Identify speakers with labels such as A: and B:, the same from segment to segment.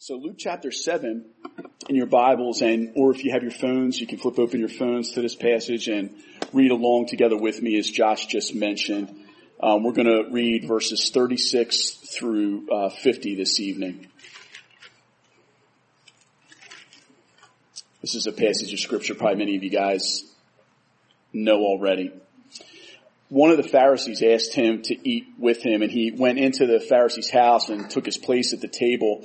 A: So Luke chapter 7 in your Bibles and, or if you have your phones, you can flip open your phones to this passage and read along together with me as Josh just mentioned. Um, we're going to read verses 36 through uh, 50 this evening. This is a passage of scripture probably many of you guys know already. One of the Pharisees asked him to eat with him and he went into the Pharisee's house and took his place at the table.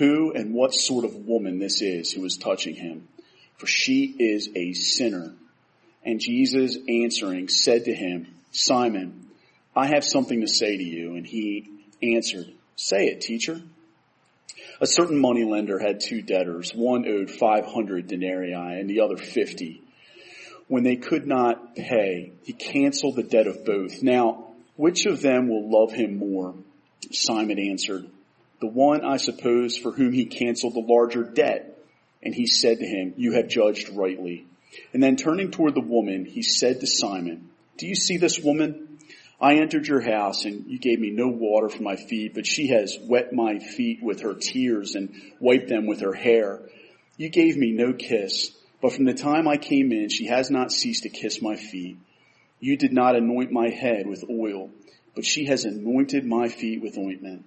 A: who and what sort of woman this is who is touching him, for she is a sinner. And Jesus answering said to him, Simon, I have something to say to you. And he answered, say it, teacher. A certain money lender had two debtors. One owed 500 denarii and the other 50. When they could not pay, he canceled the debt of both. Now, which of them will love him more? Simon answered, the one, I suppose, for whom he canceled the larger debt. And he said to him, you have judged rightly. And then turning toward the woman, he said to Simon, do you see this woman? I entered your house and you gave me no water for my feet, but she has wet my feet with her tears and wiped them with her hair. You gave me no kiss, but from the time I came in, she has not ceased to kiss my feet. You did not anoint my head with oil, but she has anointed my feet with ointment.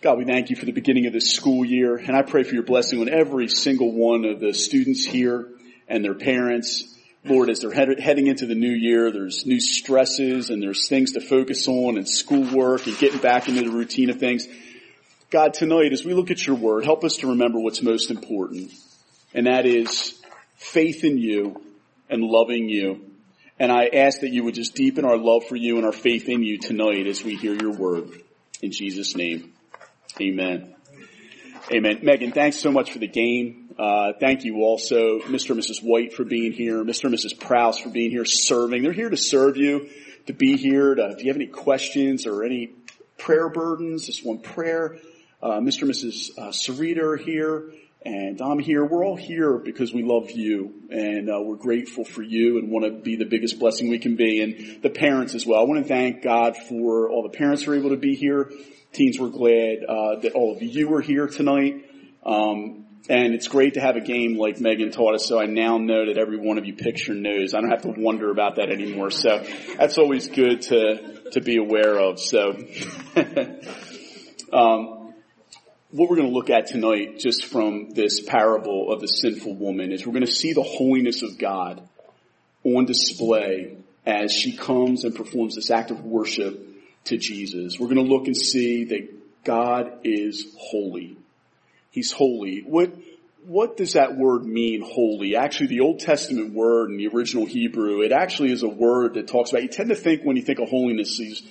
A: God, we thank you for the beginning of this school year, and I pray for your blessing on every single one of the students here and their parents. Lord, as they're head, heading into the new year, there's new stresses and there's things to focus on and schoolwork and getting back into the routine of things. God, tonight, as we look at your word, help us to remember what's most important, and that is faith in you and loving you. And I ask that you would just deepen our love for you and our faith in you tonight as we hear your word. In Jesus' name. Amen. Amen. Megan, thanks so much for the game. Uh, thank you also, Mr. and Mrs. White for being here, Mr. and Mrs. Prouse for being here, serving. They're here to serve you, to be here. To, if you have any questions or any prayer burdens, just one prayer. Uh, Mr. and Mrs. Sarita are here, and I'm here. We're all here because we love you, and uh, we're grateful for you, and want to be the biggest blessing we can be, and the parents as well. I want to thank God for all the parents who are able to be here teens were glad uh, that all of you were here tonight. Um, and it's great to have a game like Megan taught us, so I now know that every one of you picture knows. I don't have to wonder about that anymore. So that's always good to to be aware of. So, um, what we're going to look at tonight, just from this parable of the sinful woman, is we're going to see the holiness of God on display as she comes and performs this act of worship to Jesus. We're going to look and see that God is holy. He's holy. What, what does that word mean, holy? Actually, the Old Testament word in the original Hebrew, it actually is a word that talks about, you tend to think when you think of holiness, is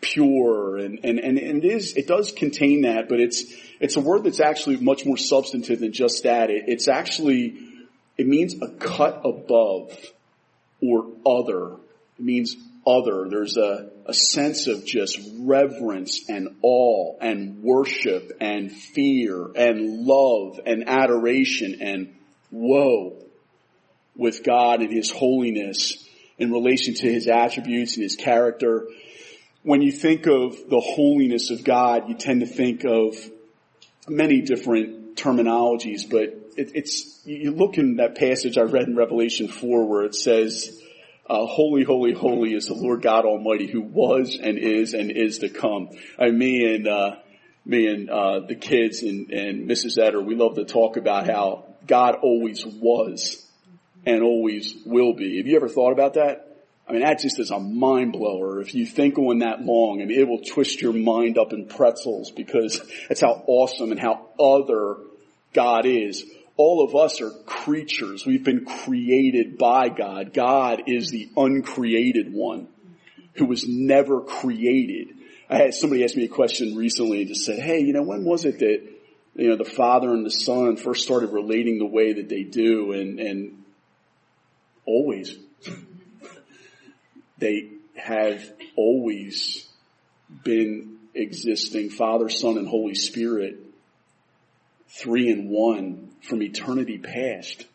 A: pure and, and, and, and it is, it does contain that, but it's, it's a word that's actually much more substantive than just that. It, it's actually, it means a cut above or other. It means other. There's a, a sense of just reverence and awe and worship and fear and love and adoration and woe with God and His holiness in relation to His attributes and His character. When you think of the holiness of God, you tend to think of many different terminologies, but it, it's, you look in that passage I read in Revelation 4 where it says, uh, holy, holy, holy is the Lord God Almighty who was and is and is to come. I mean, uh, me and uh, the kids and, and Mrs. Etter, we love to talk about how God always was and always will be. Have you ever thought about that? I mean, that just is a mind blower. If you think on that long, I mean, it will twist your mind up in pretzels because that's how awesome and how other God is. All of us are creatures. We've been created by God. God is the uncreated one who was never created. I had somebody ask me a question recently and just said, hey, you know, when was it that, you know, the father and the son first started relating the way that they do and, and always. they have always been existing, Father, Son, and Holy Spirit, three in one from eternity past.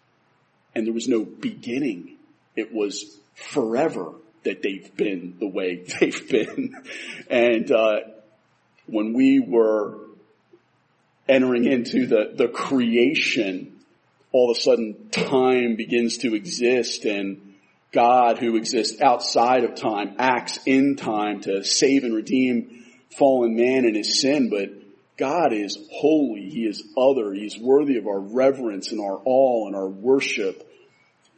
A: And there was no beginning. It was forever that they've been the way they've been. And uh, when we were entering into the, the creation, all of a sudden time begins to exist and God who exists outside of time acts in time to save and redeem fallen man and his sin, but God is holy. He is other. He is worthy of our reverence and our awe and our worship.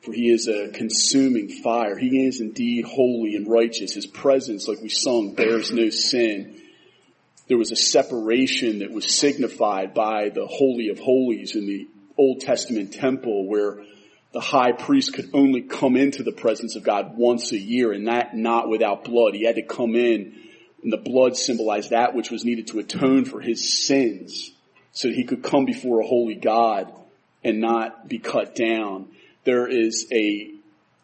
A: For he is a consuming fire. He is indeed holy and righteous. His presence, like we sung, bears no sin. There was a separation that was signified by the Holy of Holies in the Old Testament temple where the high priest could only come into the presence of God once a year and that not without blood. He had to come in and the blood symbolized that which was needed to atone for his sins so that he could come before a holy God and not be cut down there is a,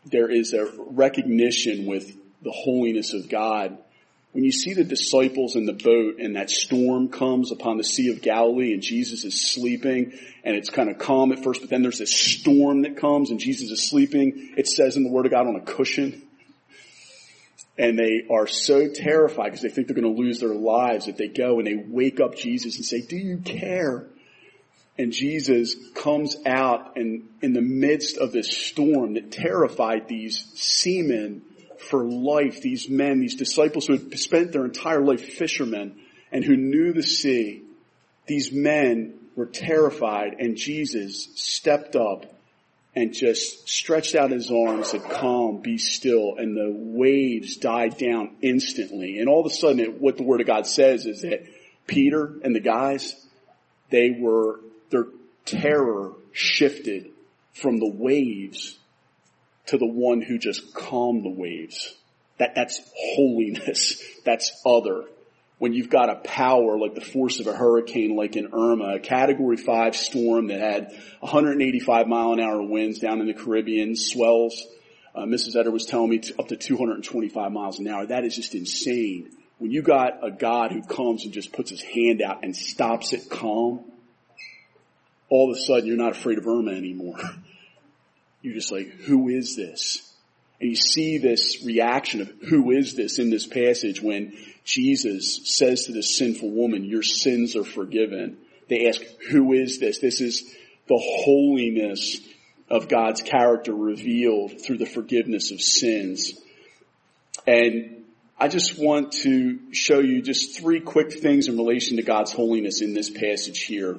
A: there is a recognition with the holiness of God. When you see the disciples in the boat and that storm comes upon the Sea of Galilee and Jesus is sleeping and it's kind of calm at first, but then there's this storm that comes and Jesus is sleeping. It says in the Word of God on a cushion. And they are so terrified because they think they're going to lose their lives if they go and they wake up Jesus and say, do you care? and Jesus comes out and in the midst of this storm that terrified these seamen for life, these men, these disciples who had spent their entire life fishermen and who knew the sea, these men were terrified and Jesus stepped up and just stretched out his arms and said, calm, be still, and the waves died down instantly. And all of a sudden it, what the word of God says is that Peter and the guys, they were their terror shifted from the waves to the one who just calmed the waves. That, that's holiness. That's other. When you've got a power like the force of a hurricane like in Irma, a category five storm that had 185 mile an hour winds down in the Caribbean, swells, uh, Mrs. Etter was telling me up to 225 miles an hour. That is just insane. When you got a God who comes and just puts his hand out and stops it calm, all of a sudden you're not afraid of Irma anymore. You're just like, who is this? And you see this reaction of who is this in this passage when Jesus says to this sinful woman, your sins are forgiven. They ask, who is this? This is the holiness of God's character revealed through the forgiveness of sins. And I just want to show you just three quick things in relation to God's holiness in this passage here.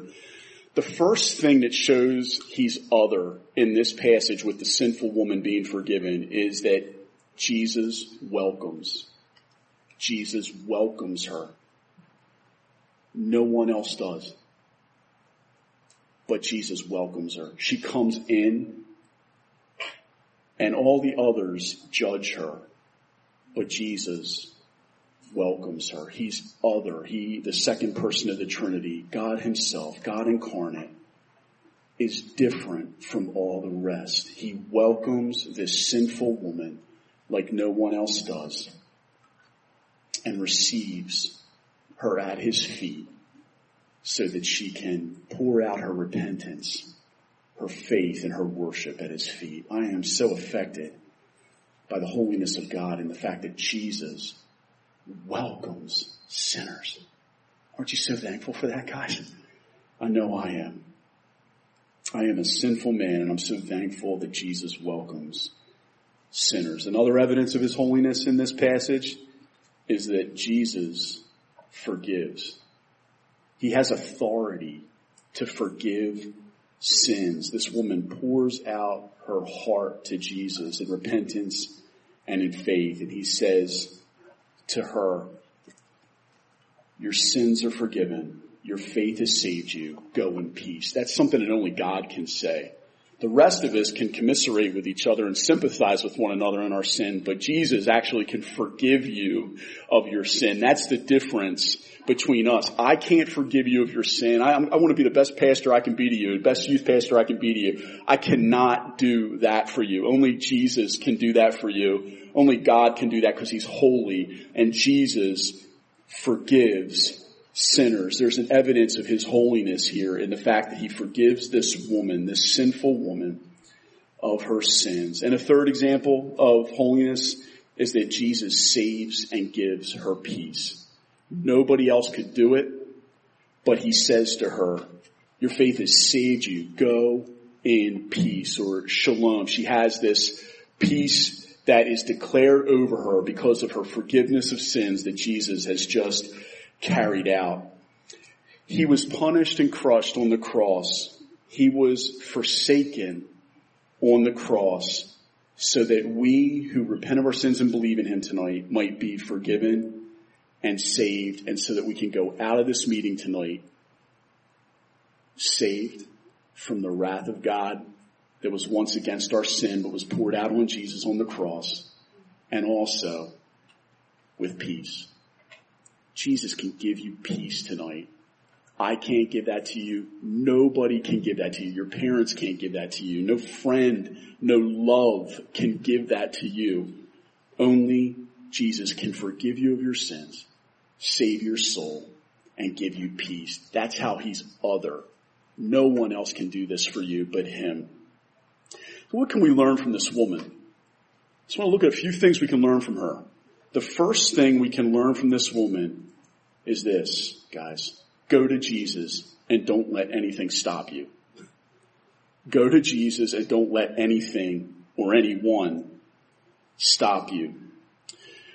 A: The first thing that shows he's other in this passage with the sinful woman being forgiven is that Jesus welcomes. Jesus welcomes her. No one else does. But Jesus welcomes her. She comes in and all the others judge her. But Jesus welcomes her. He's other. He, the second person of the Trinity, God himself, God incarnate, is different from all the rest. He welcomes this sinful woman like no one else does and receives her at his feet so that she can pour out her repentance, her faith and her worship at his feet. I am so affected by the holiness of God and the fact that Jesus welcomes sinners. Aren't you so thankful for that, guys? I know I am. I am a sinful man and I'm so thankful that Jesus welcomes sinners. Another evidence of his holiness in this passage is that Jesus forgives. He has authority to forgive sins. This woman pours out her heart to Jesus in repentance and in faith. And he says to her, your sins are forgiven. Your faith has saved you. Go in peace. That's something that only God can say. The rest of us can commiserate with each other and sympathize with one another in our sin, but Jesus actually can forgive you of your sin. That's the difference between us. I can't forgive you of your sin. I, I want to be the best pastor I can be to you, the best youth pastor I can be to you. I cannot do that for you. Only Jesus can do that for you. Only God can do that because He's holy and Jesus forgives sinners. There's an evidence of his holiness here in the fact that he forgives this woman, this sinful woman, of her sins. And a third example of holiness is that Jesus saves and gives her peace. Nobody else could do it, but he says to her, your faith has saved you. Go in peace or shalom. She has this peace that is declared over her because of her forgiveness of sins that Jesus has just carried out. He was punished and crushed on the cross. He was forsaken on the cross so that we who repent of our sins and believe in him tonight might be forgiven and saved and so that we can go out of this meeting tonight saved from the wrath of God that was once against our sin but was poured out on Jesus on the cross and also with peace. Jesus can give you peace tonight. I can't give that to you. Nobody can give that to you. Your parents can't give that to you. No friend, no love can give that to you. Only Jesus can forgive you of your sins, save your soul, and give you peace. That's how he's other. No one else can do this for you but him. So what can we learn from this woman? I just want to look at a few things we can learn from her. The first thing we can learn from this woman is this, guys. Go to Jesus and don't let anything stop you. Go to Jesus and don't let anything or anyone stop you.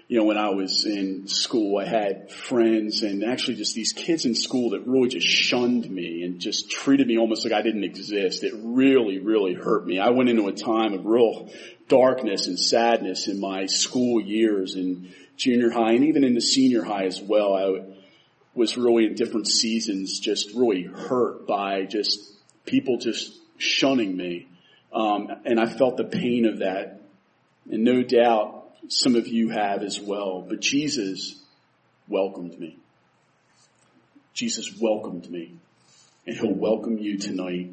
A: You know, when I was in school, I had friends and actually just these kids in school that really just shunned me and just treated me almost like I didn't exist. It really, really hurt me. I went into a time of real darkness and sadness in my school years in junior high and even in the senior high as well. I was really in different seasons just really hurt by just people just shunning me. Um, and I felt the pain of that. And no doubt some of you have as well. But Jesus welcomed me. Jesus welcomed me. And he'll welcome you tonight.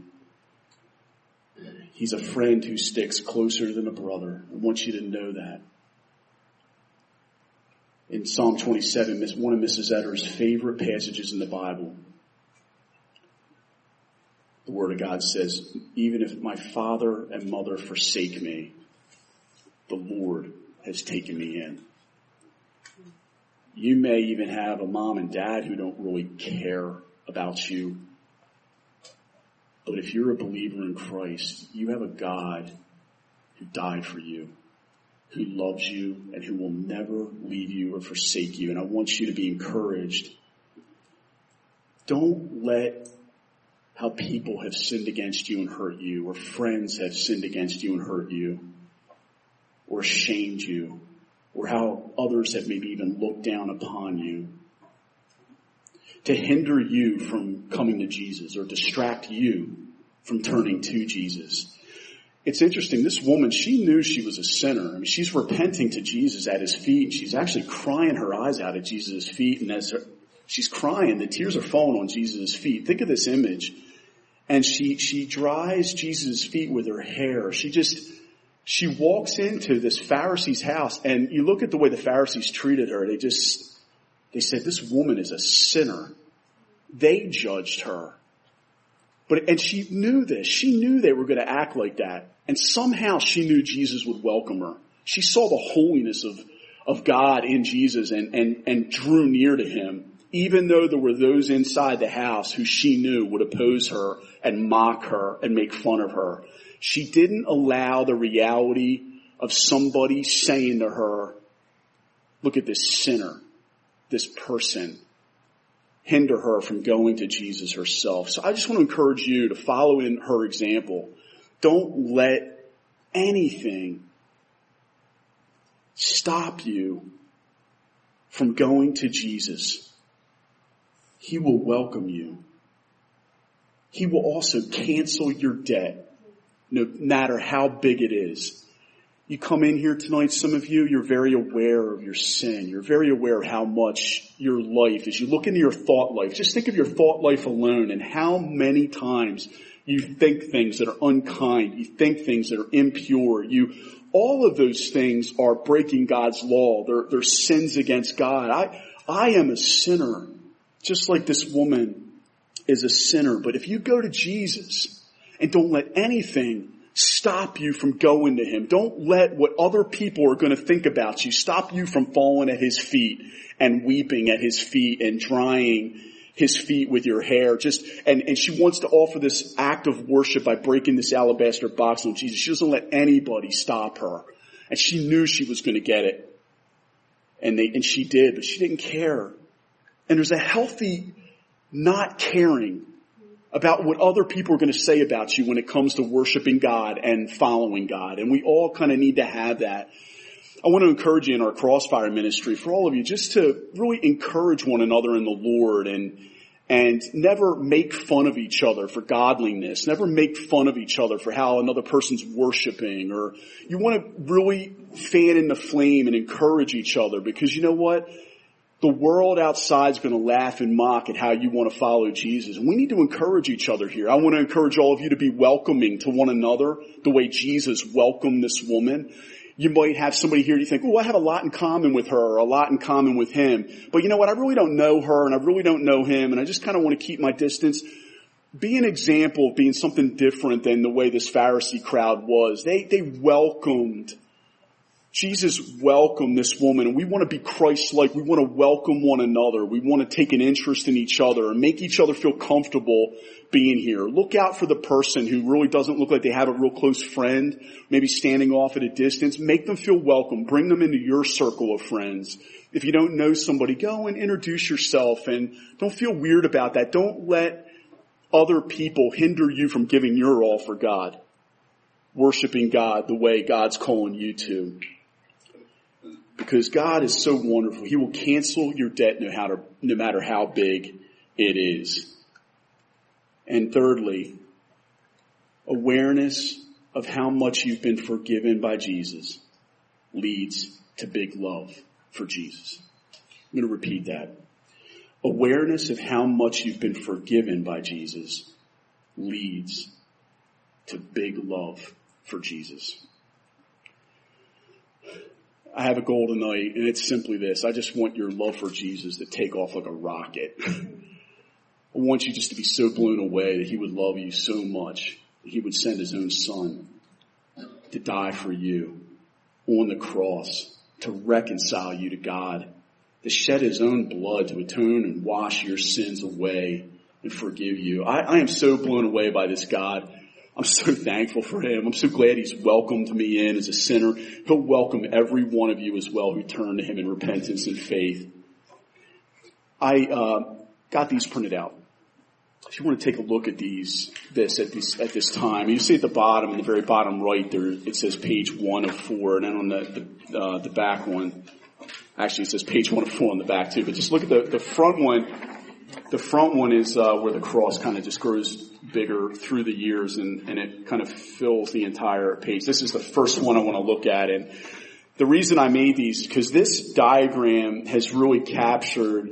A: He's a friend who sticks closer than a brother. I want you to know that in Psalm 27, one of Mrs. Etter's favorite passages in the Bible. The Word of God says, even if my father and mother forsake me, the Lord has taken me in. You may even have a mom and dad who don't really care about you. But if you're a believer in Christ, you have a God who died for you who loves you and who will never leave you or forsake you. And I want you to be encouraged. Don't let how people have sinned against you and hurt you, or friends have sinned against you and hurt you, or shamed you, or how others have maybe even looked down upon you to hinder you from coming to Jesus or distract you from turning to Jesus it's interesting. This woman, she knew she was a sinner. I mean, she's repenting to Jesus at his feet. She's actually crying her eyes out at Jesus' feet. And as her, she's crying, the tears are falling on Jesus' feet. Think of this image. And she, she dries Jesus' feet with her hair. She just, she walks into this Pharisee's house and you look at the way the Pharisees treated her. They just, they said, this woman is a sinner. They judged her. But, and she knew this. She knew they were going to act like that. And somehow she knew Jesus would welcome her. She saw the holiness of, of God in Jesus and, and, and drew near to him, even though there were those inside the house who she knew would oppose her and mock her and make fun of her. She didn't allow the reality of somebody saying to her, look at this sinner, this person. hinder her from going to Jesus herself. So I just want to encourage you to follow in her example. Don't let anything stop you from going to Jesus. He will welcome you. He will also cancel your debt, no matter how big it is. You come in here tonight, some of you, you're very aware of your sin. You're very aware of how much your life, as you look into your thought life, just think of your thought life alone and how many times you think things that are unkind. You think things that are impure. You, all of those things are breaking God's law. They're, they're sins against God. I, I am a sinner, just like this woman is a sinner. But if you go to Jesus and don't let anything stop you from going to Him, don't let what other people are going to think about you stop you from falling at His feet and weeping at His feet and drying his feet with your hair. Just, and, and she wants to offer this act of worship by breaking this alabaster box on Jesus. She doesn't let anybody stop her. And she knew she was going to get it. And they, and she did, but she didn't care. And there's a healthy not caring about what other people are going to say about you when it comes to worshiping God and following God. And we all kind of need to have that. I want to encourage you in our crossfire ministry for all of you just to really encourage one another in the Lord and and never make fun of each other for godliness. Never make fun of each other for how another person's worshiping or you want to really fan in the flame and encourage each other because you know what? The world outside is going to laugh and mock at how you want to follow Jesus. And we need to encourage each other here. I want to encourage all of you to be welcoming to one another the way Jesus welcomed this woman you might have somebody here you think, oh, I have a lot in common with her or a lot in common with him. But you know what? I really don't know her and I really don't know him and I just kind of want to keep my distance. Be an example of being something different than the way this Pharisee crowd was. They, they welcomed Jesus welcomed this woman and we want to be Christ-like. We want to welcome one another. We want to take an interest in each other and make each other feel comfortable being here. Look out for the person who really doesn't look like they have a real close friend, maybe standing off at a distance. Make them feel welcome. Bring them into your circle of friends. If you don't know somebody, go and introduce yourself and don't feel weird about that. Don't let other people hinder you from giving your all for God. Worshiping God the way God's calling you to. Because God is so wonderful. He will cancel your debt no, how to, no matter how big it is. And thirdly, awareness of how much you've been forgiven by Jesus leads to big love for Jesus. I'm going to repeat that. Awareness of how much you've been forgiven by Jesus leads to big love for Jesus. I have a goal tonight and it's simply this. I just want your love for Jesus to take off like a rocket. I want you just to be so blown away that he would love you so much that he would send his own son to die for you on the cross to reconcile you to God, to shed his own blood to atone and wash your sins away and forgive you. I, I am so blown away by this God. I'm so thankful for him. I'm so glad he's welcomed me in as a sinner. He'll welcome every one of you as well who turn to him in repentance and faith. I uh, got these printed out. If you want to take a look at these, this at this at this time, you see at the bottom, in the very bottom right, there it says page one of four, and then on the the, uh, the back one, actually it says page one of four on the back too. But just look at the the front one. The front one is uh, where the cross kind of just grows bigger through the years and, and it kind of fills the entire page. This is the first one I want to look at and the reason I made these because this diagram has really captured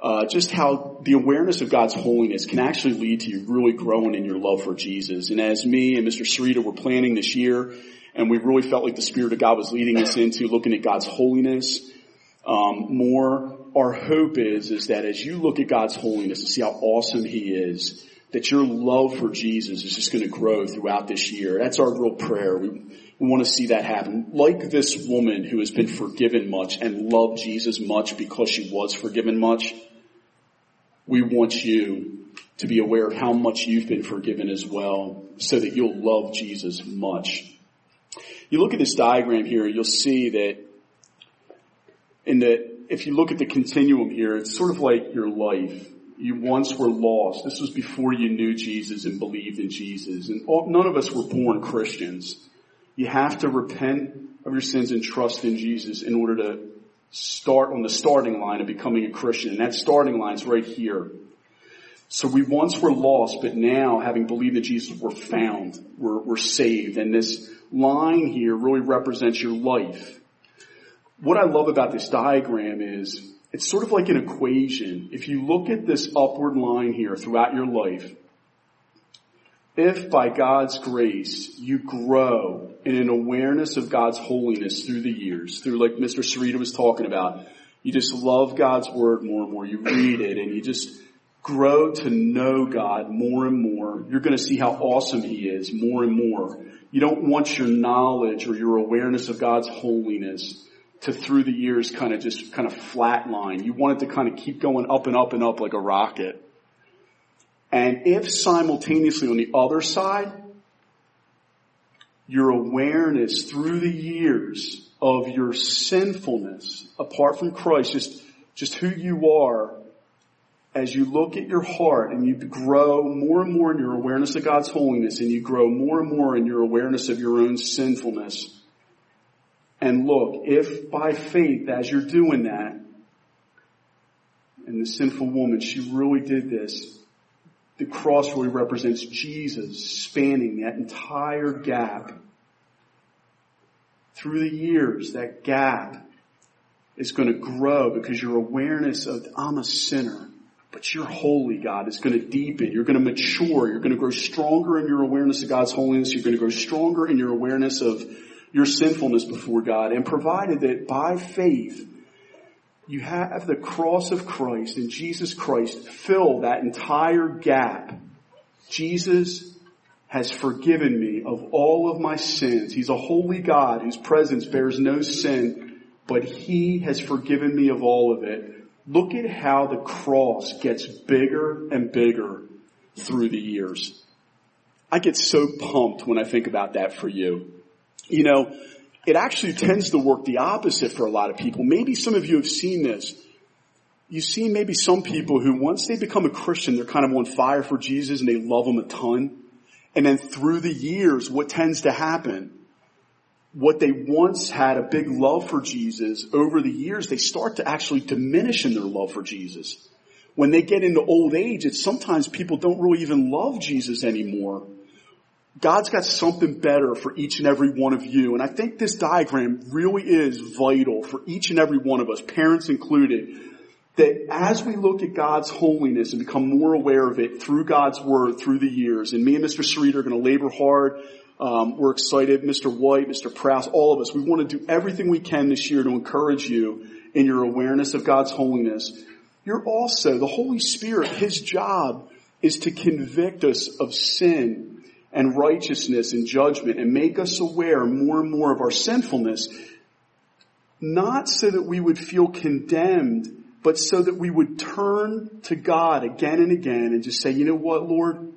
A: uh, just how the awareness of God's holiness can actually lead to you really growing in your love for Jesus. And as me and Mr. Sarita were planning this year, and we really felt like the Spirit of God was leading us into looking at God's holiness um, more, our hope is is that as you look at God's holiness and see how awesome He is, that your love for Jesus is just going to grow throughout this year. That's our real prayer. We, we want to see that happen. Like this woman who has been forgiven much and loved Jesus much because she was forgiven much, we want you to be aware of how much you've been forgiven as well so that you'll love Jesus much. You look at this diagram here, you'll see that in that if you look at the continuum here, it's sort of like your life You once were lost. This was before you knew Jesus and believed in Jesus. And all, none of us were born Christians. You have to repent of your sins and trust in Jesus in order to start on the starting line of becoming a Christian. And that starting line is right here. So we once were lost, but now, having believed in Jesus, we're found. We're, we're saved. And this line here really represents your life. What I love about this diagram is it's sort of like an equation. If you look at this upward line here throughout your life, if by God's grace you grow in an awareness of God's holiness through the years, through like Mr. Sarita was talking about, you just love God's word more and more, you read it and you just grow to know God more and more, you're going to see how awesome He is more and more. You don't want your knowledge or your awareness of God's holiness to through the years kind of just kind of flatline. You want it to kind of keep going up and up and up like a rocket. And if simultaneously on the other side, your awareness through the years of your sinfulness apart from Christ, just, just who you are, as you look at your heart and you grow more and more in your awareness of God's holiness and you grow more and more in your awareness of your own sinfulness, and look, if by faith, as you're doing that, and the sinful woman, she really did this, the cross really represents Jesus spanning that entire gap. Through the years, that gap is going to grow because your awareness of, I'm a sinner, but you're holy, God, is going to deepen. You're going to mature. You're going to grow stronger in your awareness of God's holiness. You're going to grow stronger in your awareness of your sinfulness before God and provided that by faith you have the cross of Christ and Jesus Christ fill that entire gap. Jesus has forgiven me of all of my sins. He's a holy God whose presence bears no sin, but He has forgiven me of all of it. Look at how the cross gets bigger and bigger through the years. I get so pumped when I think about that for you you know, it actually tends to work the opposite for a lot of people. Maybe some of you have seen this. You see maybe some people who once they become a Christian, they're kind of on fire for Jesus and they love him a ton. And then through the years, what tends to happen? What they once had a big love for Jesus, over the years, they start to actually diminish in their love for Jesus. When they get into old age, it's sometimes people don't really even love Jesus anymore God's got something better for each and every one of you. And I think this diagram really is vital for each and every one of us, parents included, that as we look at God's holiness and become more aware of it through God's word through the years, and me and Mr. Sarita are going to labor hard. Um, we're excited. Mr. White, Mr. Prowse, all of us. We want to do everything we can this year to encourage you in your awareness of God's holiness. You're also, the Holy Spirit, His job is to convict us of sin and righteousness and judgment and make us aware more and more of our sinfulness, not so that we would feel condemned, but so that we would turn to God again and again and just say, you know what, Lord?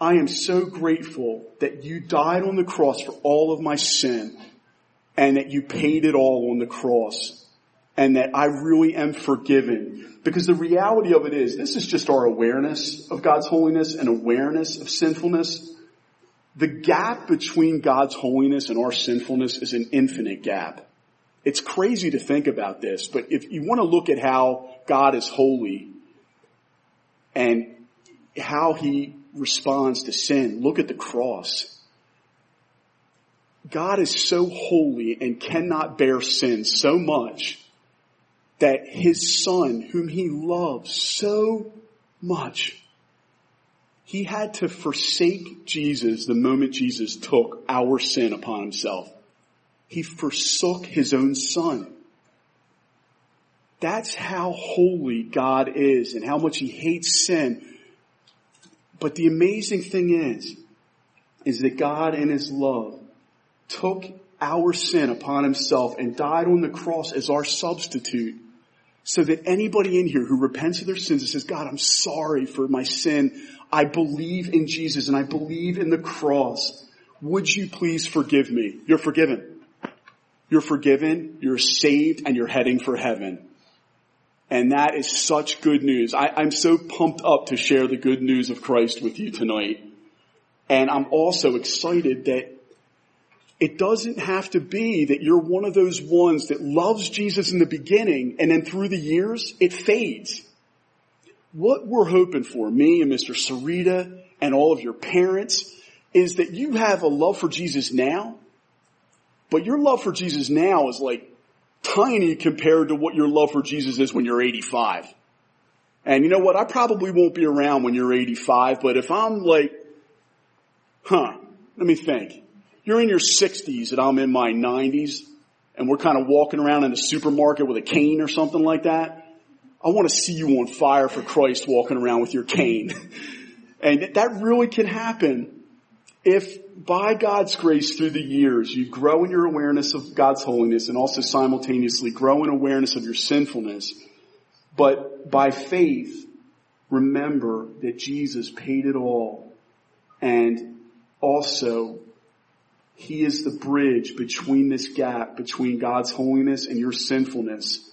A: I am so grateful that you died on the cross for all of my sin and that you paid it all on the cross and that I really am forgiven because the reality of it is, this is just our awareness of God's holiness and awareness of sinfulness. The gap between God's holiness and our sinfulness is an infinite gap. It's crazy to think about this, but if you want to look at how God is holy and how he responds to sin, look at the cross. God is so holy and cannot bear sin so much that his son, whom he loves so much, he had to forsake Jesus the moment Jesus took our sin upon himself. He forsook his own son. That's how holy God is and how much he hates sin. But the amazing thing is, is that God in his love took our sin upon himself and died on the cross as our substitute so that anybody in here who repents of their sins and says, God, I'm sorry for my sin. I believe in Jesus and I believe in the cross. Would you please forgive me? You're forgiven. You're forgiven, you're saved, and you're heading for heaven. And that is such good news. I, I'm so pumped up to share the good news of Christ with you tonight. And I'm also excited that it doesn't have to be that you're one of those ones that loves Jesus in the beginning and then through the years it fades. What we're hoping for, me and Mr. Sarita and all of your parents, is that you have a love for Jesus now, but your love for Jesus now is like tiny compared to what your love for Jesus is when you're 85. And you know what? I probably won't be around when you're 85, but if I'm like, huh, let me think. You're in your 60s and I'm in my 90s and we're kind of walking around in the supermarket with a cane or something like that. I want to see you on fire for Christ walking around with your cane. and that really can happen if by God's grace through the years you grow in your awareness of God's holiness and also simultaneously grow in awareness of your sinfulness, but by faith remember that Jesus paid it all and also he is the bridge between this gap between God's holiness and your sinfulness.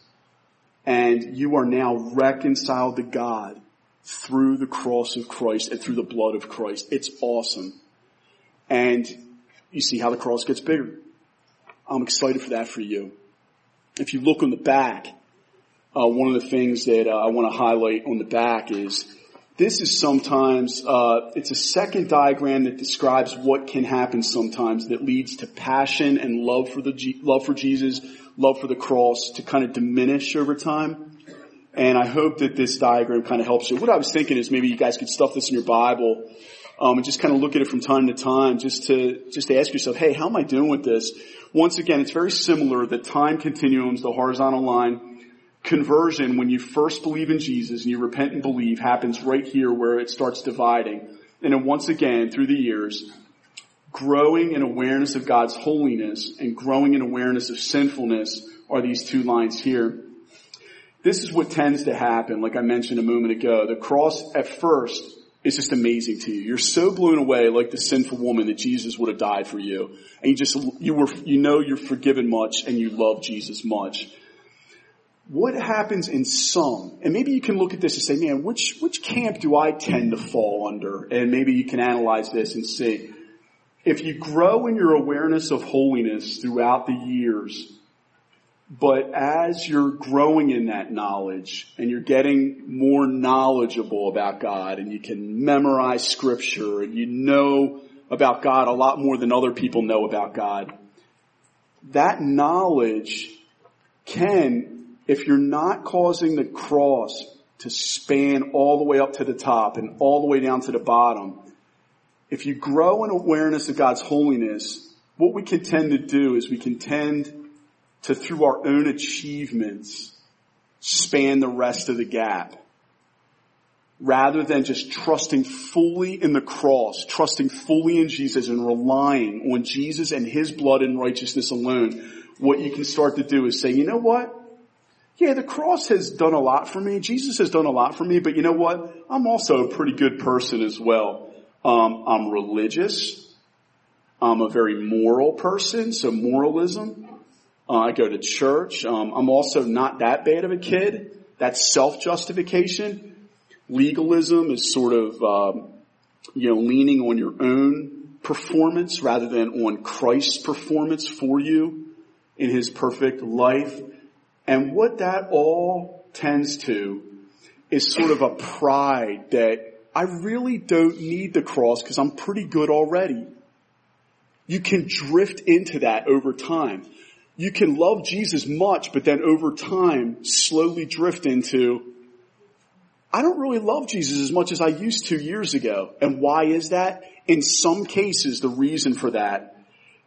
A: And you are now reconciled to God through the cross of Christ and through the blood of Christ. It's awesome. And you see how the cross gets bigger. I'm excited for that for you. If you look on the back, uh, one of the things that uh, I want to highlight on the back is this is sometimes uh, it's a second diagram that describes what can happen sometimes that leads to passion and love for the love for Jesus, love for the cross to kind of diminish over time. And I hope that this diagram kind of helps you. What I was thinking is maybe you guys could stuff this in your Bible um, and just kind of look at it from time to time, just to just to ask yourself, hey, how am I doing with this? Once again, it's very similar. The time continuums, the horizontal line. Conversion, when you first believe in Jesus and you repent and believe, happens right here where it starts dividing. And then once again, through the years, growing in awareness of God's holiness and growing in awareness of sinfulness are these two lines here. This is what tends to happen, like I mentioned a moment ago. The cross at first is just amazing to you. You're so blown away like the sinful woman that Jesus would have died for you. And you just, you were, you know you're forgiven much and you love Jesus much. What happens in some, and maybe you can look at this and say, man, which, which camp do I tend to fall under? And maybe you can analyze this and see. If you grow in your awareness of holiness throughout the years, but as you're growing in that knowledge and you're getting more knowledgeable about God and you can memorize scripture and you know about God a lot more than other people know about God, that knowledge can, if you're not causing the cross to span all the way up to the top and all the way down to the bottom, if you grow in awareness of God's holiness, what we can tend to do is we can tend to through our own achievements span the rest of the gap. Rather than just trusting fully in the cross, trusting fully in Jesus and relying on Jesus and His blood and righteousness alone, what you can start to do is say, you know what? Yeah, the cross has done a lot for me. Jesus has done a lot for me, but you know what? I'm also a pretty good person as well. Um, I'm religious. I'm a very moral person, so moralism. Uh, I go to church. Um, I'm also not that bad of a kid. That's self-justification. Legalism is sort of, um, you know, leaning on your own performance rather than on Christ's performance for you in his perfect life. And what that all tends to is sort of a pride that I really don't need the cross because I'm pretty good already. You can drift into that over time you can love Jesus much, but then over time slowly drift into, I don't really love Jesus as much as I used to years ago. And why is that? In some cases, the reason for that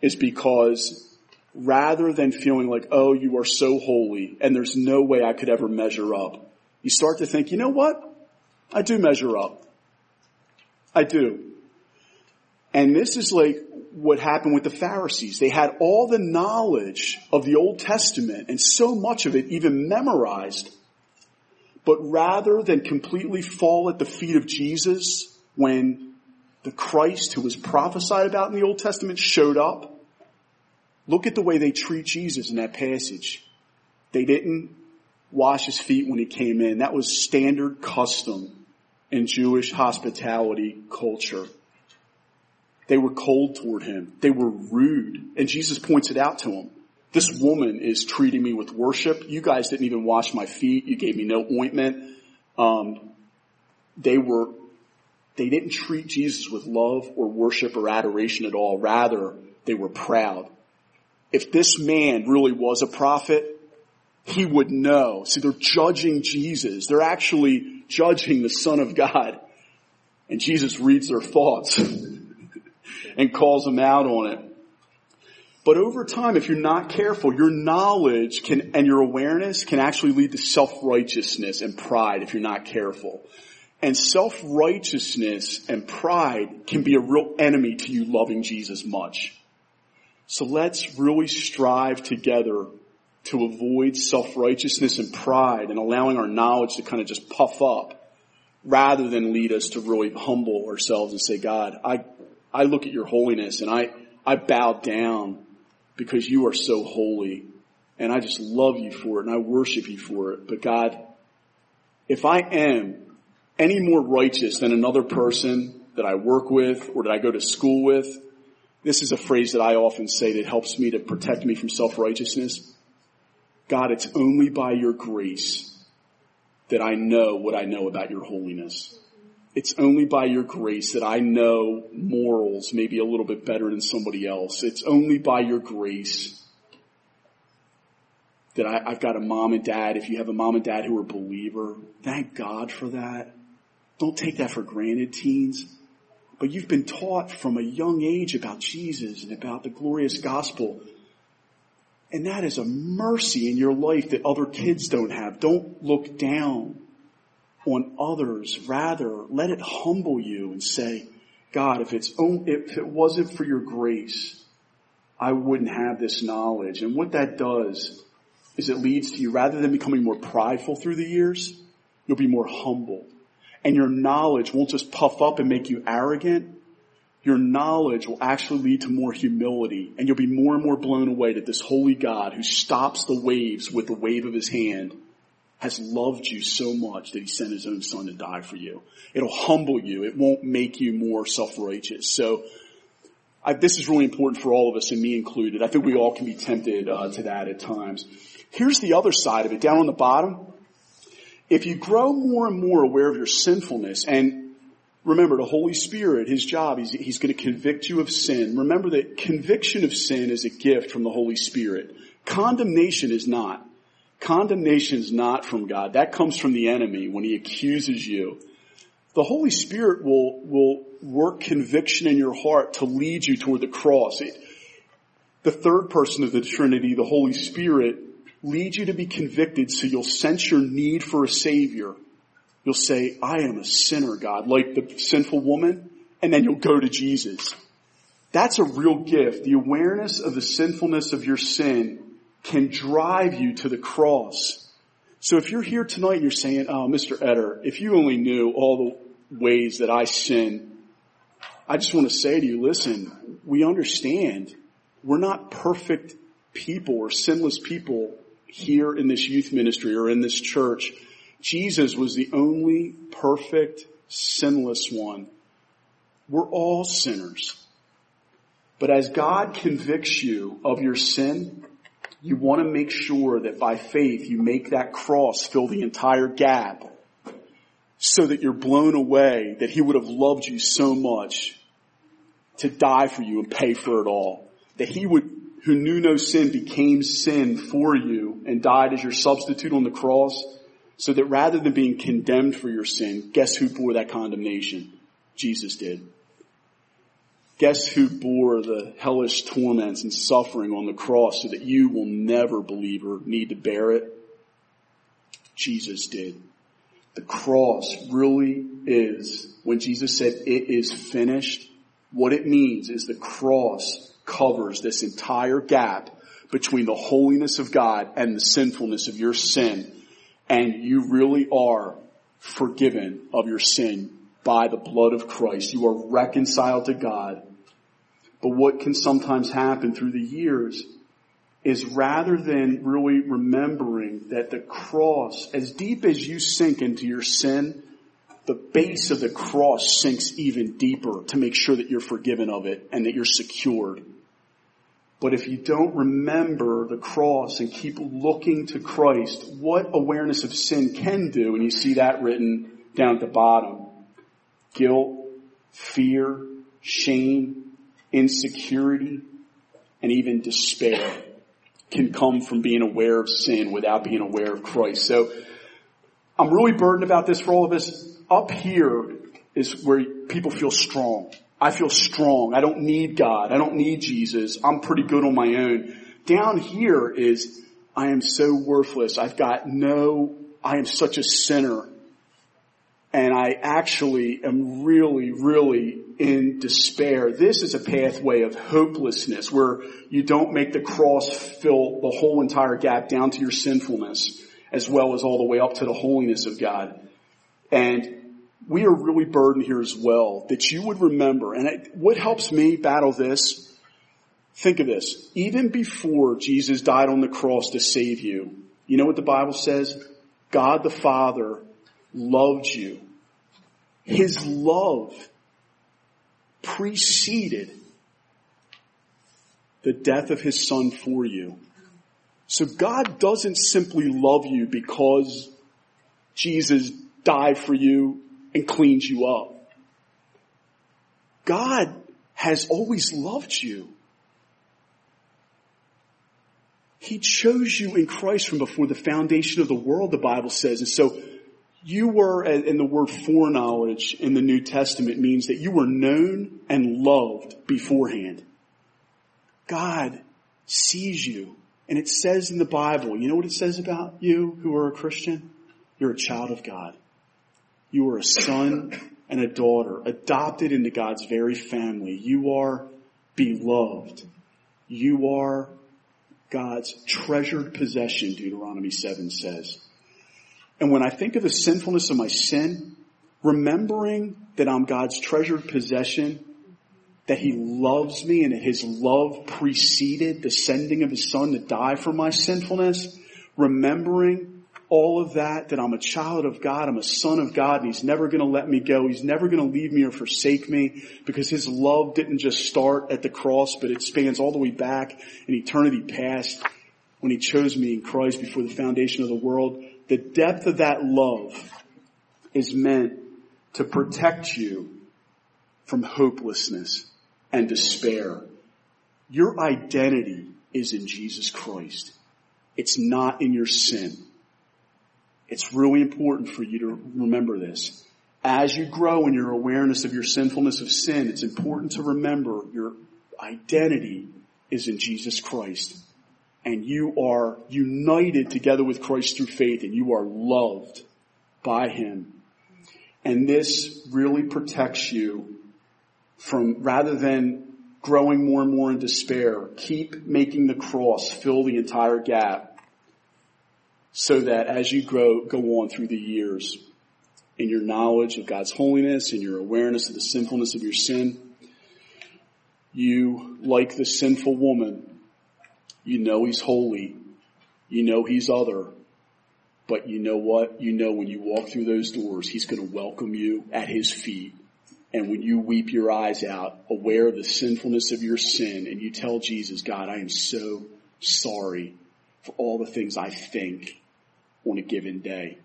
A: is because rather than feeling like, oh, you are so holy and there's no way I could ever measure up, you start to think, you know what? I do measure up. I do. And this is like what happened with the Pharisees. They had all the knowledge of the Old Testament and so much of it even memorized. But rather than completely fall at the feet of Jesus when the Christ who was prophesied about in the Old Testament showed up, look at the way they treat Jesus in that passage. They didn't wash his feet when he came in. That was standard custom in Jewish hospitality culture. They were cold toward him. They were rude. And Jesus points it out to him. This woman is treating me with worship. You guys didn't even wash my feet. You gave me no ointment. Um, they were, they didn't treat Jesus with love or worship or adoration at all. Rather, they were proud. If this man really was a prophet, he would know. See, they're judging Jesus. They're actually judging the Son of God. And Jesus reads their thoughts and calls them out on it. But over time, if you're not careful, your knowledge can, and your awareness can actually lead to self-righteousness and pride if you're not careful. And self-righteousness and pride can be a real enemy to you loving Jesus much. So let's really strive together to avoid self-righteousness and pride and allowing our knowledge to kind of just puff up rather than lead us to really humble ourselves and say, God, I, I look at your holiness and I, I bow down because you are so holy and I just love you for it and I worship you for it. But God, if I am any more righteous than another person that I work with or that I go to school with, this is a phrase that I often say that helps me to protect me from self-righteousness. God, it's only by your grace that I know what I know about your holiness. It's only by your grace that I know morals maybe a little bit better than somebody else. It's only by your grace that I, have got a mom and dad. If you have a mom and dad who are believer, thank God for that. Don't take that for granted, teens. But you've been taught from a young age about Jesus and about the glorious gospel. And that is a mercy in your life that other kids don't have. Don't look down on others. Rather, let it humble you and say, God, if it's, if it wasn't for your grace, I wouldn't have this knowledge. And what that does is it leads to you, rather than becoming more prideful through the years, you'll be more humble. And your knowledge won't just puff up and make you arrogant. Your knowledge will actually lead to more humility and you'll be more and more blown away that this holy God who stops the waves with the wave of his hand has loved you so much that he sent his own son to die for you. It'll humble you. It won't make you more self-righteous. So I, this is really important for all of us and me included. I think we all can be tempted uh, to that at times. Here's the other side of it. Down on the bottom, if you grow more and more aware of your sinfulness and remember the Holy Spirit, His job, He's, he's going to convict you of sin. Remember that conviction of sin is a gift from the Holy Spirit. Condemnation is not. Condemnation is not from God. That comes from the enemy when he accuses you. The Holy Spirit will, will work conviction in your heart to lead you toward the cross. It, the third person of the Trinity, the Holy Spirit, leads you to be convicted so you'll sense your need for a Savior. You'll say, I am a sinner, God, like the sinful woman, and then you'll go to Jesus. That's a real gift. The awareness of the sinfulness of your sin can drive you to the cross. So if you're here tonight and you're saying, oh, Mr. Etter, if you only knew all the ways that I sin, I just want to say to you, listen, we understand we're not perfect people or sinless people here in this youth ministry or in this church. Jesus was the only perfect, sinless one. We're all sinners. But as God convicts you of your sin, you want to make sure that by faith you make that cross fill the entire gap so that you're blown away that he would have loved you so much to die for you and pay for it all. That he would, who knew no sin became sin for you and died as your substitute on the cross so that rather than being condemned for your sin, guess who bore that condemnation? Jesus did. Guess who bore the hellish torments and suffering on the cross so that you will never, believer, need to bear it? Jesus did. The cross really is, when Jesus said it is finished, what it means is the cross covers this entire gap between the holiness of God and the sinfulness of your sin. And you really are forgiven of your sin by the blood of Christ. You are reconciled to God. But what can sometimes happen through the years is rather than really remembering that the cross, as deep as you sink into your sin, the base of the cross sinks even deeper to make sure that you're forgiven of it and that you're secured. But if you don't remember the cross and keep looking to Christ, what awareness of sin can do, and you see that written down at the bottom, guilt, fear, shame, insecurity, and even despair can come from being aware of sin without being aware of Christ. So I'm really burdened about this for all of us. Up here is where people feel strong. I feel strong. I don't need God. I don't need Jesus. I'm pretty good on my own. Down here is I am so worthless. I've got no, I am such a sinner. And I actually am really, really in despair. This is a pathway of hopelessness where you don't make the cross fill the whole entire gap down to your sinfulness as well as all the way up to the holiness of God. And we are really burdened here as well that you would remember, and it, what helps me battle this, think of this, even before Jesus died on the cross to save you, you know what the Bible says? God the Father loved you. His love preceded the death of his son for you. So God doesn't simply love you because Jesus died for you and cleans you up. God has always loved you. He chose you in Christ from before the foundation of the world, the Bible says. And so you were, and the word foreknowledge in the New Testament means that you were known and loved beforehand. God sees you. And it says in the Bible, you know what it says about you who are a Christian? You're a child of God. You are a son and a daughter, adopted into God's very family. You are beloved. You are God's treasured possession, Deuteronomy 7 says. And when I think of the sinfulness of my sin, remembering that I'm God's treasured possession, that He loves me and that His love preceded the sending of His Son to die for my sinfulness, remembering all of that, that I'm a child of God, I'm a son of God, and He's never gonna let me go. He's never gonna leave me or forsake me because His love didn't just start at the cross, but it spans all the way back in eternity past when He chose me in Christ before the foundation of the world. The depth of that love is meant to protect you from hopelessness and despair. Your identity is in Jesus Christ. It's not in your sin. It's really important for you to remember this. As you grow in your awareness of your sinfulness of sin, it's important to remember your identity is in Jesus Christ. And you are united together with Christ through faith and you are loved by Him. And this really protects you from, rather than growing more and more in despair, keep making the cross fill the entire gap so that as you grow, go on through the years in your knowledge of God's holiness and your awareness of the sinfulness of your sin, you, like the sinful woman, you know he's holy, you know he's other, but you know what? You know when you walk through those doors, he's going to welcome you at his feet. And when you weep your eyes out, aware of the sinfulness of your sin, and you tell Jesus, God, I am so sorry for all the things I think on a given day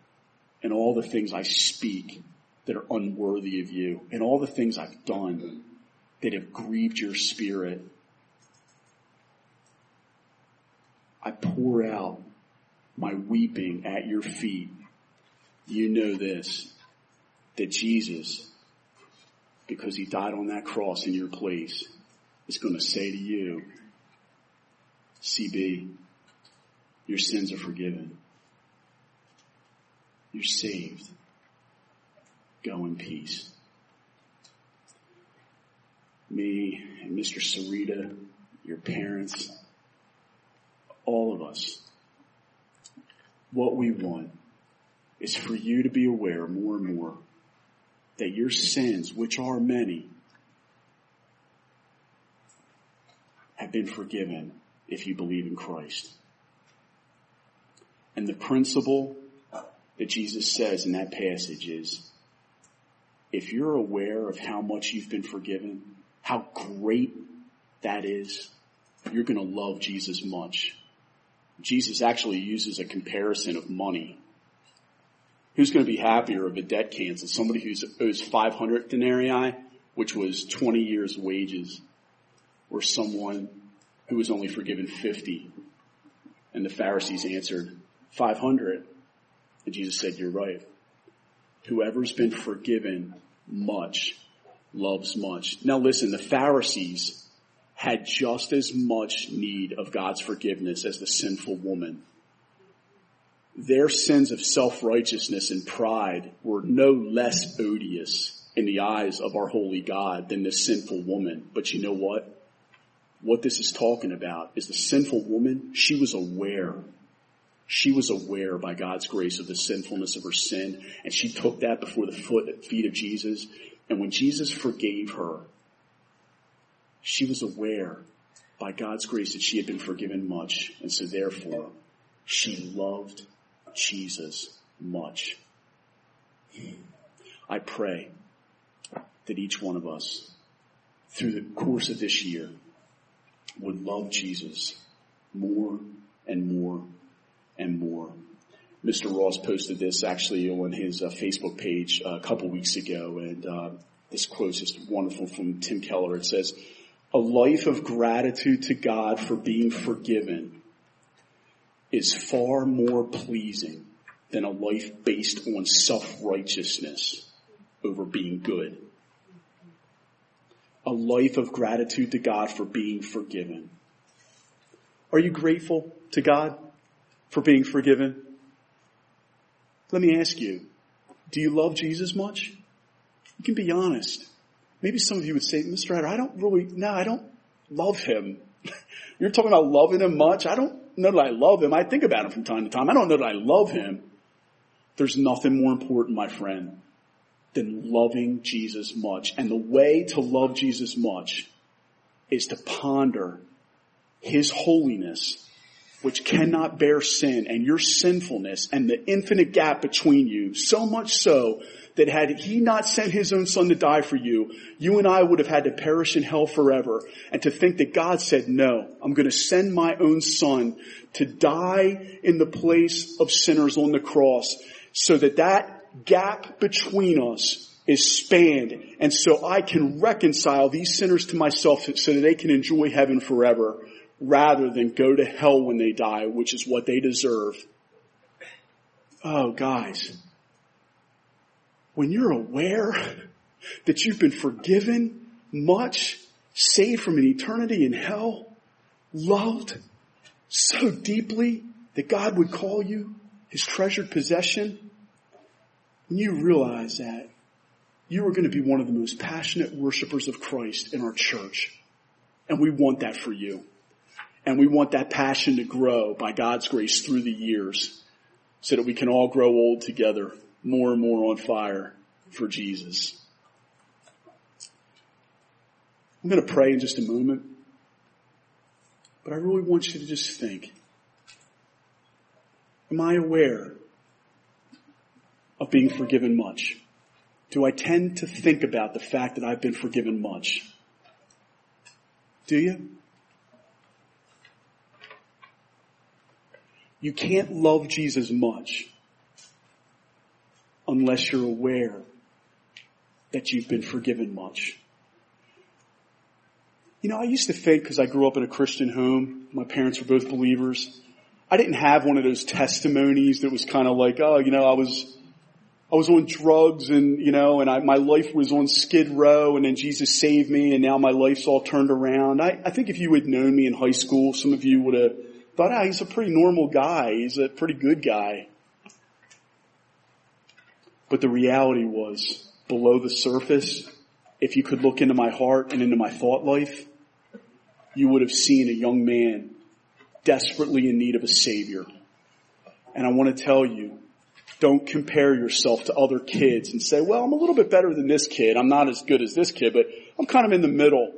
A: and all the things I speak that are unworthy of you and all the things I've done that have grieved your spirit. I pour out my weeping at your feet. You know this, that Jesus, because he died on that cross in your place, is going to say to you, CB, your sins are forgiven. You're saved. Go in peace. Me and Mr. Sarita, your parents, all of us, what we want is for you to be aware more and more that your sins, which are many, have been forgiven if you believe in Christ. And the principle that Jesus says in that passage is, if you're aware of how much you've been forgiven, how great that is, you're going to love Jesus much. Jesus actually uses a comparison of money. Who's going to be happier of a debt cancel? Somebody who owes 500 denarii, which was 20 years wages, or someone who was only forgiven 50? And the Pharisees answered, 500. And Jesus said, you're right. Whoever's been forgiven much loves much. Now listen, the Pharisees had just as much need of God's forgiveness as the sinful woman. Their sins of self-righteousness and pride were no less odious in the eyes of our holy God than the sinful woman. But you know what? What this is talking about is the sinful woman, she was aware she was aware by God's grace of the sinfulness of her sin, and she took that before the foot, feet of Jesus. And when Jesus forgave her, she was aware by God's grace that she had been forgiven much, and so therefore she loved Jesus much. I pray that each one of us, through the course of this year, would love Jesus more and more and more. Mr. Ross posted this actually on his uh, Facebook page uh, a couple weeks ago, and uh, this quote is just wonderful from Tim Keller. It says, "A life of gratitude to God for being forgiven is far more pleasing than a life based on self-righteousness over being good." A life of gratitude to God for being forgiven. Are you grateful to God? For being forgiven? Let me ask you, do you love Jesus much? You can be honest. Maybe some of you would say, Mr. Ryder, I don't really, no, I don't love him. You're talking about loving him much? I don't know that I love him. I think about him from time to time. I don't know that I love him. There's nothing more important, my friend, than loving Jesus much. And the way to love Jesus much is to ponder his holiness which cannot bear sin and your sinfulness and the infinite gap between you, so much so that had he not sent his own son to die for you, you and I would have had to perish in hell forever. And to think that God said, no, I'm going to send my own son to die in the place of sinners on the cross so that that gap between us is spanned and so I can reconcile these sinners to myself so that they can enjoy heaven forever rather than go to hell when they die, which is what they deserve. Oh, guys, when you're aware that you've been forgiven much, saved from an eternity in hell, loved so deeply that God would call you his treasured possession, when you realize that you are going to be one of the most passionate worshipers of Christ in our church. And we want that for you. And we want that passion to grow by God's grace through the years so that we can all grow old together, more and more on fire for Jesus. I'm going to pray in just a moment, but I really want you to just think. Am I aware of being forgiven much? Do I tend to think about the fact that I've been forgiven much? Do you? You can't love Jesus much unless you're aware that you've been forgiven much. You know, I used to think because I grew up in a Christian home, my parents were both believers. I didn't have one of those testimonies that was kind of like, oh, you know, I was, I was on drugs and, you know, and I, my life was on skid row and then Jesus saved me and now my life's all turned around. I, I think if you had known me in high school, some of you would have thought, ah, he's a pretty normal guy. He's a pretty good guy. But the reality was, below the surface, if you could look into my heart and into my thought life, you would have seen a young man desperately in need of a savior. And I want to tell you, don't compare yourself to other kids and say, well, I'm a little bit better than this kid. I'm not as good as this kid, but I'm kind of in the middle.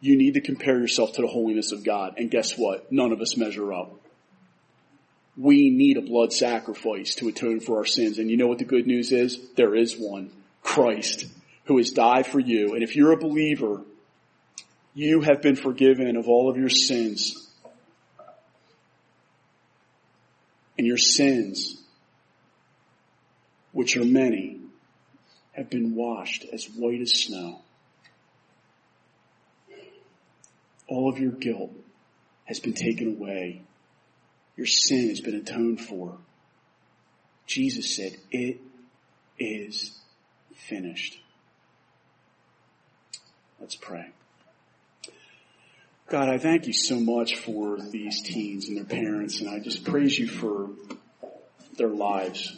A: You need to compare yourself to the holiness of God. And guess what? None of us measure up. We need a blood sacrifice to atone for our sins. And you know what the good news is? There is one. Christ, who has died for you. And if you're a believer, you have been forgiven of all of your sins. And your sins, which are many, have been washed as white as snow. All of your guilt has been taken away. Your sin has been atoned for. Jesus said, it is finished. Let's pray. God, I thank you so much for these teens and their parents, and I just praise you for their lives.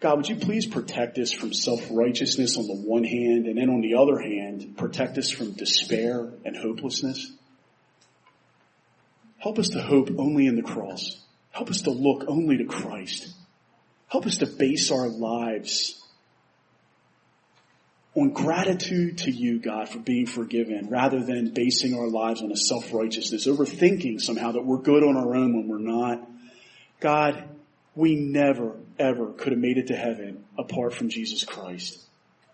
A: God, would you please protect us from self-righteousness on the one hand, and then on the other hand, protect us from despair and hopelessness? Help us to hope only in the cross. Help us to look only to Christ. Help us to base our lives on gratitude to you, God, for being forgiven, rather than basing our lives on a self-righteousness, overthinking somehow that we're good on our own when we're not. God, we never, ever could have made it to heaven apart from Jesus Christ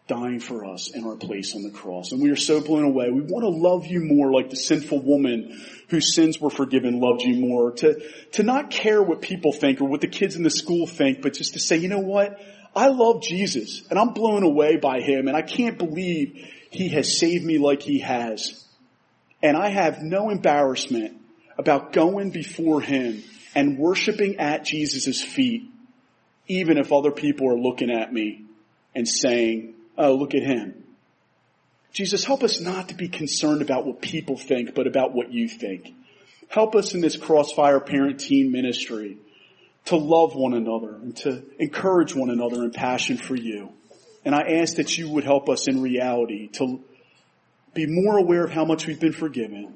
A: dying for us in our place on the cross. And we are so blown away. We want to love you more like the sinful woman whose sins were forgiven loved you more. To, to not care what people think or what the kids in the school think, but just to say, you know what? I love Jesus and I'm blown away by him and I can't believe he has saved me like he has. And I have no embarrassment about going before him and worshiping at Jesus' feet, even if other people are looking at me and saying, Oh, look at him. Jesus, help us not to be concerned about what people think, but about what you think. Help us in this crossfire parent teen ministry to love one another and to encourage one another in passion for you. And I ask that you would help us in reality to be more aware of how much we've been forgiven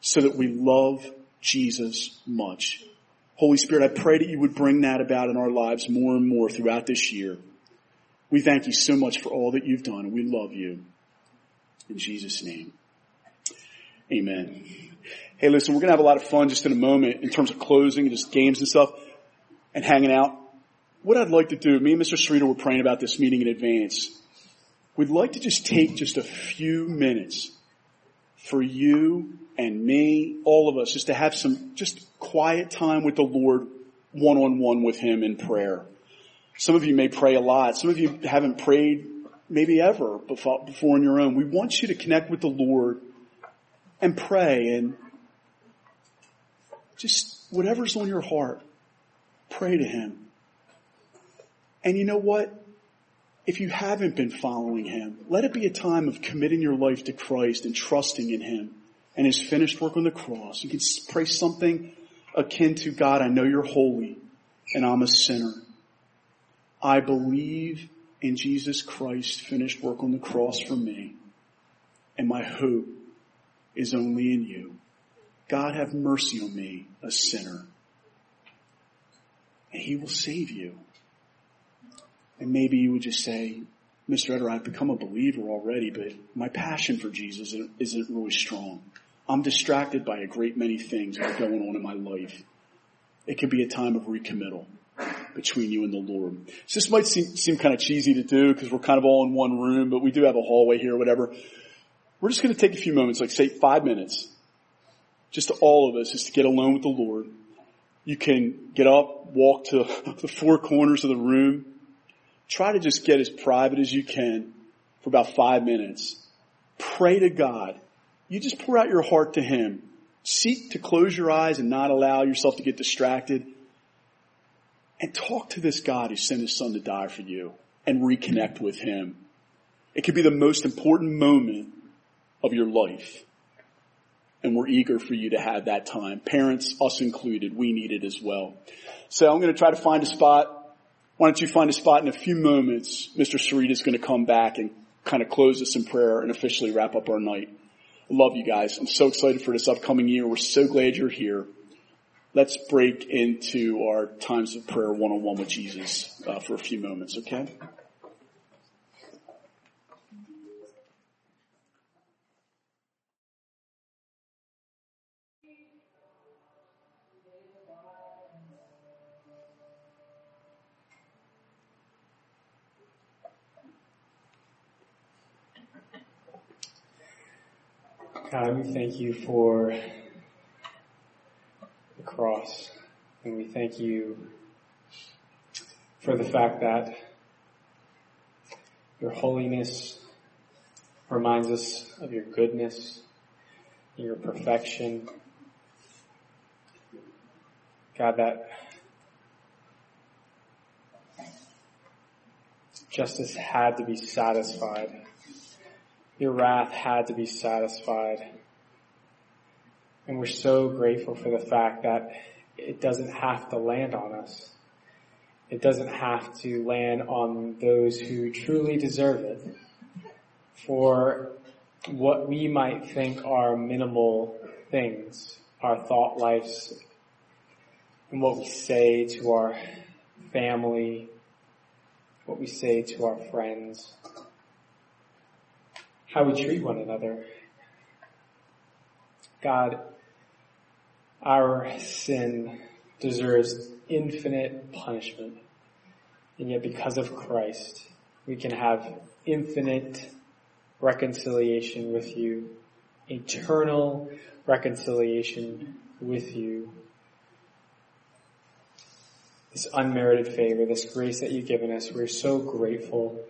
A: so that we love Jesus much. Holy Spirit, I pray that you would bring that about in our lives more and more throughout this year. We thank you so much for all that you've done and we love you. In Jesus' name. Amen. Hey listen, we're gonna have a lot of fun just in a moment in terms of closing and just games and stuff and hanging out. What I'd like to do, me and Mr. Sarita were praying about this meeting in advance. We'd like to just take just a few minutes for you and me, all of us, just to have some just quiet time with the Lord one on one with Him in prayer. Some of you may pray a lot. Some of you haven't prayed maybe ever before, before on your own. We want you to connect with the Lord and pray and just whatever's on your heart, pray to Him. And you know what? If you haven't been following Him, let it be a time of committing your life to Christ and trusting in Him and His finished work on the cross. You can pray something akin to God, I know you're holy and I'm a sinner. I believe in Jesus Christ's finished work on the cross for me, and my hope is only in you. God have mercy on me, a sinner, and he will save you. And maybe you would just say, Mr. Etter, I've become a believer already, but my passion for Jesus isn't really strong. I'm distracted by a great many things that are going on in my life. It could be a time of recommittal between you and the Lord. So this might seem, seem kind of cheesy to do because we're kind of all in one room, but we do have a hallway here or whatever. We're just going to take a few moments, like say five minutes, just to all of us, just to get alone with the Lord. You can get up, walk to the four corners of the room, try to just get as private as you can for about five minutes. Pray to God. You just pour out your heart to Him. Seek to close your eyes and not allow yourself to get distracted and talk to this God who sent his son to die for you and reconnect with him. It could be the most important moment of your life. And we're eager for you to have that time. Parents, us included, we need it as well. So I'm going to try to find a spot. Why don't you find a spot in a few moments? Mr. Sarita is going to come back and kind of close us in prayer and officially wrap up our night. Love you guys. I'm so excited for this upcoming year. We're so glad you're here let's break into our times of prayer one-on-one with Jesus uh, for a few moments, okay?
B: God, we thank you for cross, and we thank you for the fact that your holiness reminds us of your goodness, your perfection. God, that justice had to be satisfied your wrath had to be satisfied. And we're so grateful for the fact that it doesn't have to land on us. It doesn't have to land on those who truly deserve it. For what we might think are minimal things, our thought lives, and what we say to our family, what we say to our friends, how we treat one another. God, our sin deserves infinite punishment. And yet because of Christ, we can have infinite reconciliation with you, eternal reconciliation with you. This unmerited favor, this grace that you've given us, we're so grateful.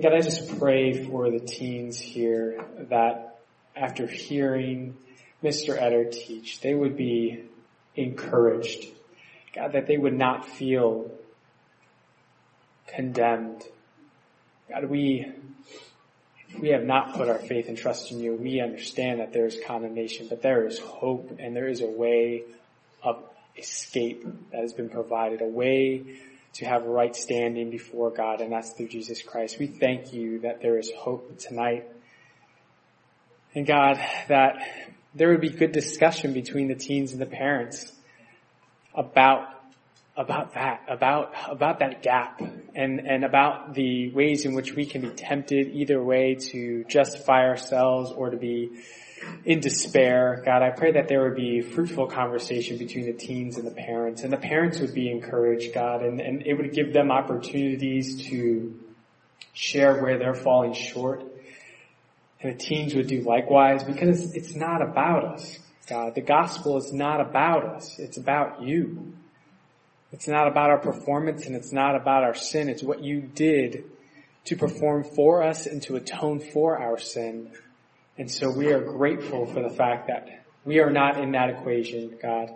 B: God, I just pray for the teens here that after hearing Mr. Etter teach, they would be encouraged. God, that they would not feel condemned. God, we, we have not put our faith and trust in you. We understand that there is condemnation, but there is hope and there is a way of escape that has been provided, a way to have right standing before God, and that's through Jesus Christ. We thank you that there is hope tonight. And God, that there would be good discussion between the teens and the parents about about that, about about that gap, and and about the ways in which we can be tempted either way to justify ourselves or to be in despair. God, I pray that there would be fruitful conversation between the teens and the parents, and the parents would be encouraged, God, and, and it would give them opportunities to share where they're falling short. And the teens would do likewise because it's not about us, God. The gospel is not about us. It's about you. It's not about our performance and it's not about our sin. It's what you did to perform for us and to atone for our sin. And so we are grateful for the fact that we are not in that equation, God.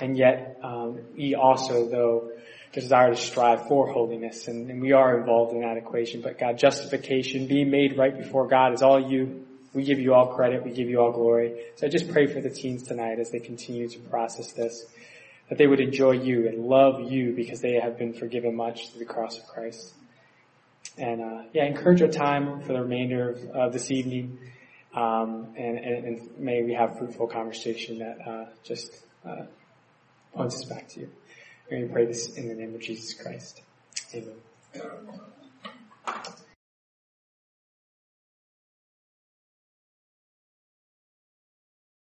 B: And yet, um, we also, though, desire to strive for holiness, and, and we are involved in that equation. But God, justification, being made right before God is all you. We give you all credit. We give you all glory. So I just pray for the teens tonight as they continue to process this, that they would enjoy you and love you because they have been forgiven much through the cross of Christ. And uh, yeah, encourage our time for the remainder of uh, this evening, um, and, and, and, may we have fruitful conversation that uh, just uh, points us back to you. And we pray this in the name of Jesus Christ. Amen.